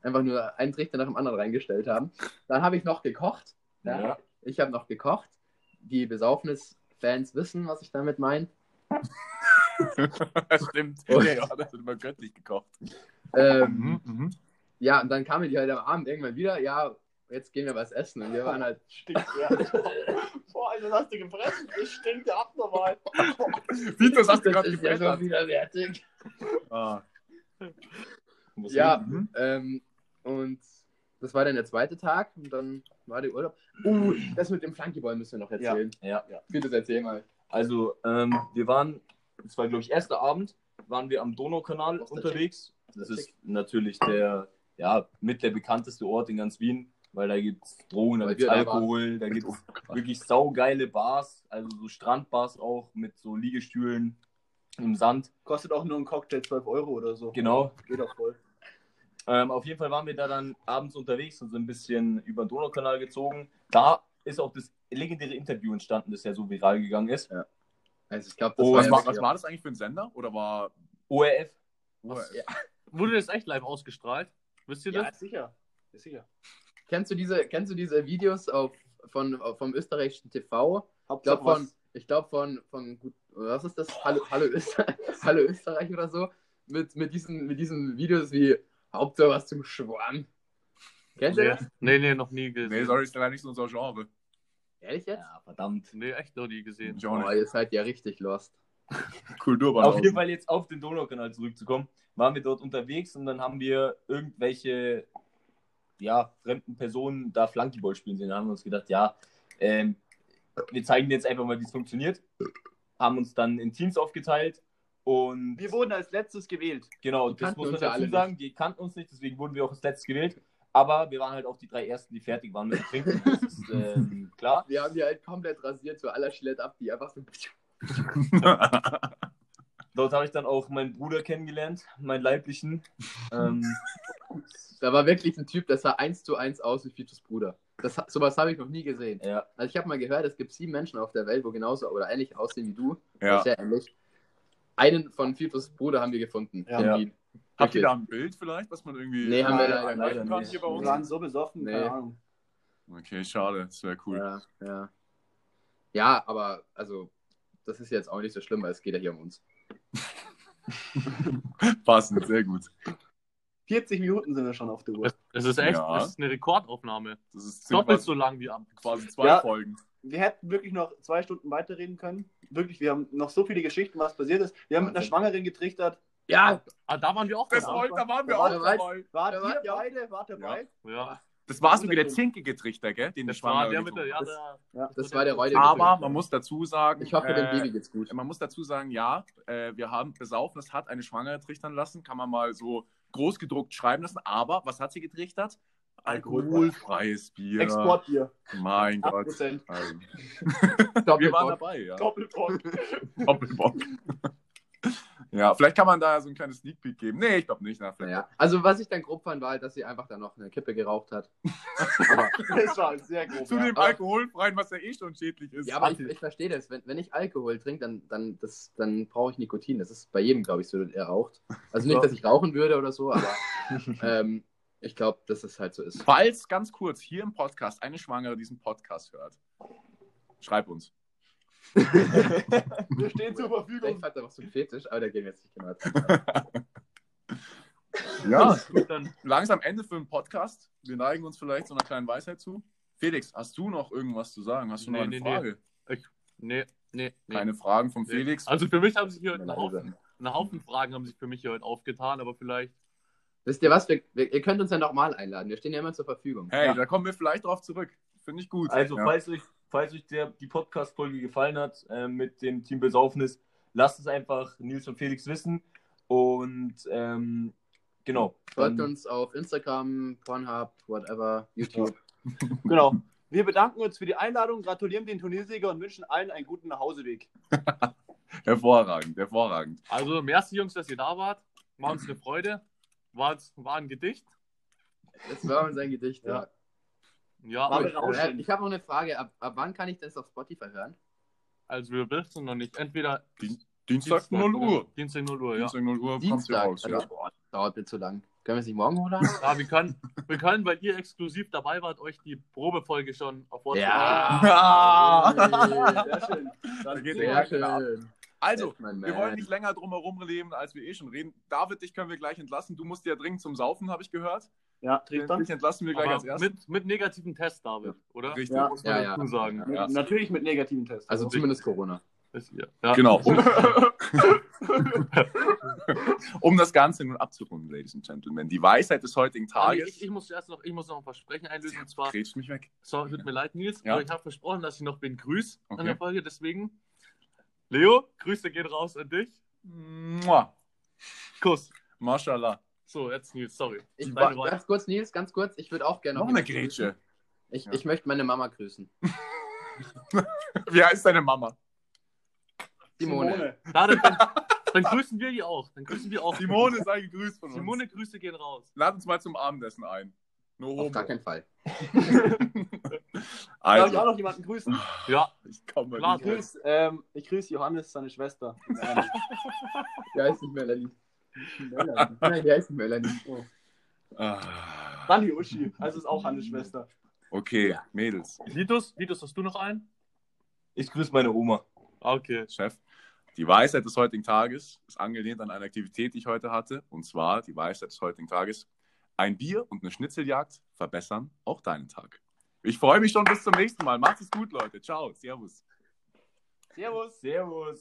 einfach nur einen Trichter nach dem anderen reingestellt haben. Dann habe ich noch gekocht. Ja. Ja. Ich habe noch gekocht. Die Besaufnis-Fans wissen, was ich damit meine. das stimmt. Und- ja, das wird immer göttlich gekocht. Ähm, Mhm, mhm. ja, und dann kamen die halt am Abend irgendwann wieder. Ja, jetzt gehen wir was essen. Und wir waren halt Stinkt ja. Boah, Alter, das hast du gepresst. Das stinkt ja abnormal. Wie, das hast du Das gerade ist ja schon gebrettert. widerwärtig. Ah. Ja, Mhm. ähm, und das war dann der zweite Tag und dann war der Urlaub. Uh, das mit dem Flunkyball müssen wir noch erzählen. Ja. Bitte erzähl mal. Also, ähm, wir waren, das war, glaube ich, erster Abend, waren wir am Donaukanal Das ist unterwegs. Das ist natürlich der, ja, mit der bekannteste Ort in ganz Wien, weil da gibt es Drogen, da gibt es Alkohol, da gibt es wirklich saugeile Bars, also so Strandbars auch mit so Liegestühlen im Sand. Kostet auch nur ein Cocktail 12 Euro oder so. Genau. Geht auch voll. Ähm, auf jeden Fall waren wir da dann abends unterwegs und sind ein bisschen über den Donaukanal gezogen. Da ist auch das legendäre Interview entstanden, das ja so viral gegangen ist. Also ich glaube, das Oh, war, Was, ja war, was war das eigentlich für ein Sender? Oder war. ORF. Was- ja. Wurde das echt live ausgestrahlt? Wisst ihr Ja, das? sicher. Ja, sicher. Kennst du diese, kennst du diese Videos auf, von, vom österreichischen TV? Ich Hauptsache glaube von, was. ich glaub von, von gut, was ist das? Hallo, Hallo, Öster Hallo Österreich oder so? Mit, mit, diesen, mit diesen Videos wie Hauptsache was zum Schwarm. Kennt ihr Nee, das? nee, nee, noch nie gesehen. Nee, sorry, ist leider nicht so unser Genre. Ehrlich jetzt? Ja, verdammt. Nee, echt noch nie gesehen. Ich auch Oh, ihr seid ja richtig lost. Kulturbanausen. Auf jeden Fall jetzt auf den Donaukanal zurückzukommen, waren wir dort unterwegs und dann haben wir irgendwelche ja, fremden Personen da Flunkyball spielen sehen. Da haben wir uns gedacht, ja, ähm, wir zeigen jetzt einfach mal, wie es funktioniert. Haben uns dann in Teams aufgeteilt und Wir wurden als letztes gewählt. genau, Die das muss man dazu alle sagen, die kannten uns nicht, deswegen wurden wir auch als letztes gewählt. Aber wir waren halt auch die drei Ersten, die fertig waren mit dem Trinken. Das ist ähm, klar. Wir haben die halt komplett rasiert, so aller Schlitt ab, die einfach so. Dort habe ich dann auch meinen Bruder kennengelernt, meinen leiblichen. Ähm, Da war wirklich ein Typ, der sah eins zu eins aus wie Fitus Bruder. Das, sowas habe ich noch nie gesehen. ja, Also ich habe mal gehört, es gibt sieben Menschen auf der Welt, wo genauso oder ähnlich aussehen wie du. ja. Sehr ähnlich. Einen von Fitus Bruder haben wir gefunden. Ja. Ja. Habt ihr da ein Bild vielleicht, was man irgendwie. Nee, haben wir Nein, leider leider nicht. hier bei Wir uns? waren so besoffen, Nee. keine Ahnung. Okay, schade. Das wäre cool. Ja, ja. Ja, aber also, das ist jetzt auch nicht so schlimm, weil es geht ja hier um uns. Passend, sehr gut. 40 Minuten sind wir schon auf der Uhr. Das, das ist echt Ja. das ist eine Rekordaufnahme. Das ist Doppelt so lang wie am. quasi zwei Ja. Folgen. Wir hätten wirklich noch zwei Stunden weiterreden können. Wirklich, wir haben noch so viele Geschichten, was passiert ist. Wir haben mit einer. Schwangeren getrichtert. Ja, Ah, da waren wir auch dabei. da waren wir auch dabei. Wart ihr beide? Wart dabei? Ja. Das war so wie der zinkige Trichter, gell? Den Das die war der mit der, ja, der, das war der Reude. Aber man muss dazu sagen, Ich hoffe, dem äh, Baby geht's gut. man muss dazu sagen, ja, äh, wir haben besaufen, es hat eine Schwangere trichtern lassen, kann man mal so groß gedruckt schreiben lassen. Aber was hat sie getrichtert? Alkoholfreies Bier. Exportbier. Mein Gott. 8%. Also, Doppelbock. wir waren dabei, ja. Doppelbock. Doppelbock. Ja, vielleicht kann man da so ein kleines Sneak Peek geben. Nee, ich glaube nicht. Na, Naja, also was ich dann grob fand, war halt, dass sie einfach dann noch eine Kippe geraucht hat. Aber, Das war sehr grob. Zu Ja. dem Alkoholfreien, was ja eh schon schädlich ist. ja, aber ich, ich verstehe das. Wenn, wenn ich Alkohol trinke, dann, dann, das- dann brauche ich Nikotin. Das ist bei jedem, glaube ich, so, der raucht. Also nicht, Ja. dass ich rauchen würde oder so, aber ähm, ich glaube, dass es halt so ist. Falls ganz kurz hier im Podcast eine Schwangere diesen Podcast hört, schreib uns. Wir stehen zur Vielleicht Verfügung. hat er noch so einen Fetisch, aber der geht mir jetzt nicht genau. Ja, Gut, dann langsam Ende für den Podcast. Wir neigen uns vielleicht so einer kleinen Weisheit zu. Felix, hast du noch irgendwas zu sagen? Hast du noch Nee, eine nee. Frage? Nee, nee, nee. Keine Fragen vom nee. Felix. Also für mich haben sich hier heute ein Leise. Haufen, ein Haufen Fragen haben sich für mich hier heute aufgetan, aber vielleicht. Wisst ihr was? Wir, wir, ihr könnt uns ja nochmal einladen. Wir stehen ja immer zur Verfügung. Hey, Ja. da kommen wir vielleicht drauf zurück. Finde ich gut. Also, ja. falls euch, falls euch der, die Podcast-Folge gefallen hat äh, mit dem Team Besaufnis, lasst es einfach Nils und Felix wissen. Und ähm, genau. Folgt uns auf Instagram, Pornhub, whatever, YouTube. Genau. Wir bedanken uns für die Einladung, gratulieren den Turniersieger und wünschen allen einen guten Nachhauseweg. Hervorragend, hervorragend. Also, merci Jungs, dass ihr da wart. War uns eine Freude. War, war ein Gedicht. Das war unser Gedicht, ja. Ja. Ja, War berauschend. äh, ich habe noch eine Frage. Ab, ab wann kann ich das auf Spotify hören? also wir wissen noch nicht. Entweder Dienstag 0 Uhr. Dienstag 0 Uhr, ja. Dienstag 0 Uhr kommt Dienstag. raus. Ja. Also, boah, dauert mir zu lang. Können wir es nicht morgen hochladen? Ja, wir können, wir können, weil ihr exklusiv dabei wart, euch die Probefolge schon auf WhatsApp. Ja. Sehr schön. Da Dann geht Sehr schön. Also, wir wollen nicht länger drum herum reden, als wir eh schon reden. David, dich können wir gleich entlassen. Du musst ja dringend zum Saufen, habe ich gehört. Ja, Tristan. Dich entlassen wir gleich als Aber erstes. mit, mit negativen Test, David, oder? Richtig. Ja. Muss man Ja, ja. dazu sagen. Ja. Natürlich mit negativen Tests. Also zumindest Corona. Ist. Ja. Genau. Um, um das Ganze nun abzurunden, Ladies and Gentlemen. Die Weisheit des heutigen nee, Tages. ich, ich muss erst noch, ich muss noch ein Versprechen einlösen. Und zwar, mich weg. so, tut mir leid, Nils, Ja. aber ich habe versprochen, dass ich noch wen grüße Okay. an der Folge. Deswegen, Leo, Grüße gehen raus an dich. Mua. Kuss. Mashallah. So, jetzt Nils, sorry. Ich, ganz kurz, Nils, ganz kurz. Ich würde auch gerne Noch noch eine grüßen. Grätsche. Ich, Ja. ich möchte meine Mama grüßen. Wie heißt deine Mama? Simone. Ja, dann, dann, dann grüßen wir die auch. Dann grüßen wir auch. Simone sei gegrüßt von uns. Simone, Grüße gehen raus. Lad uns mal zum Abendessen ein. No Auf homo. gar keinen Fall. Darf ich auch Also, noch jemanden grüßen? Ja, ich komme Klar, Ich grüße ähm, ich grüß Johannes, seine Schwester. Die heißt nicht Melanie. Nein, die heißt nicht Melanie. Ah. Dann die Uschi. Also ist auch Hannes Schwester. Okay, Mädels, Vitus, Vitus, hast du noch einen? Ich grüße meine Oma. Okay. Chef. Die Weisheit des heutigen Tages ist angelehnt an eine Aktivität, die ich heute hatte. Und zwar die Weisheit des heutigen Tages. Ein Bier und eine Schnitzeljagd verbessern auch deinen Tag. Ich freue mich schon bis zum nächsten Mal. Macht es gut, Leute. Ciao. Servus. Servus. Servus.